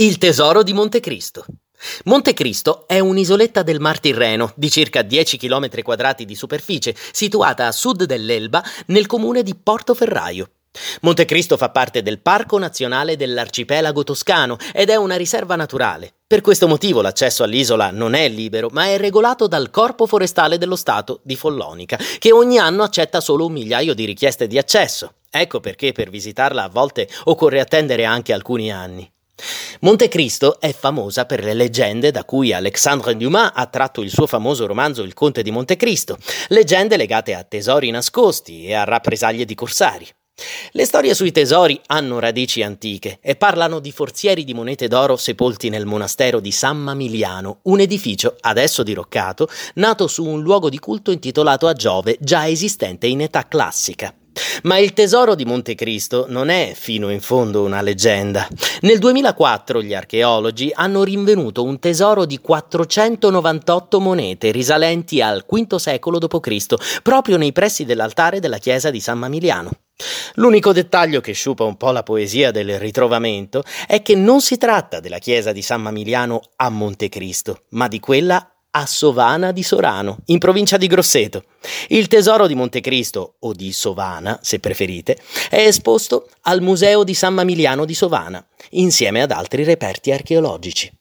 Il tesoro di Montecristo. Montecristo è un'isoletta del Mar Tirreno di circa 10 km quadrati di superficie, situata a sud dell'Elba, nel comune di Portoferraio. Montecristo fa parte del Parco Nazionale dell'Arcipelago Toscano ed è una riserva naturale. Per questo motivo l'accesso all'isola non è libero, ma è regolato dal Corpo Forestale dello Stato di Follonica, che ogni anno accetta solo un migliaio di richieste di accesso. Ecco perché per visitarla a volte occorre attendere anche alcuni anni. Montecristo è famosa per le leggende da cui Alexandre Dumas ha tratto il suo famoso romanzo Il Conte di Montecristo, leggende legate a tesori nascosti e a rappresaglie di corsari. Le storie sui tesori hanno radici antiche e parlano di forzieri di monete d'oro sepolti nel monastero di San Mamiliano, un edificio adesso diroccato, nato su un luogo di culto intitolato a Giove, già esistente in età classica. Ma il tesoro di Montecristo non è fino in fondo una leggenda. Nel 2004 gli archeologi hanno rinvenuto un tesoro di 498 monete risalenti al V secolo d.C., proprio nei pressi dell'altare della chiesa di San Mamiliano. L'unico dettaglio che sciupa un po' la poesia del ritrovamento è che non si tratta della chiesa di San Mamiliano a Montecristo, ma di quella a Sovana di Sorano, in provincia di Grosseto. Il tesoro di Montecristo, o di Sovana, se preferite, è esposto al Museo di San Mamiliano di Sovana, insieme ad altri reperti archeologici.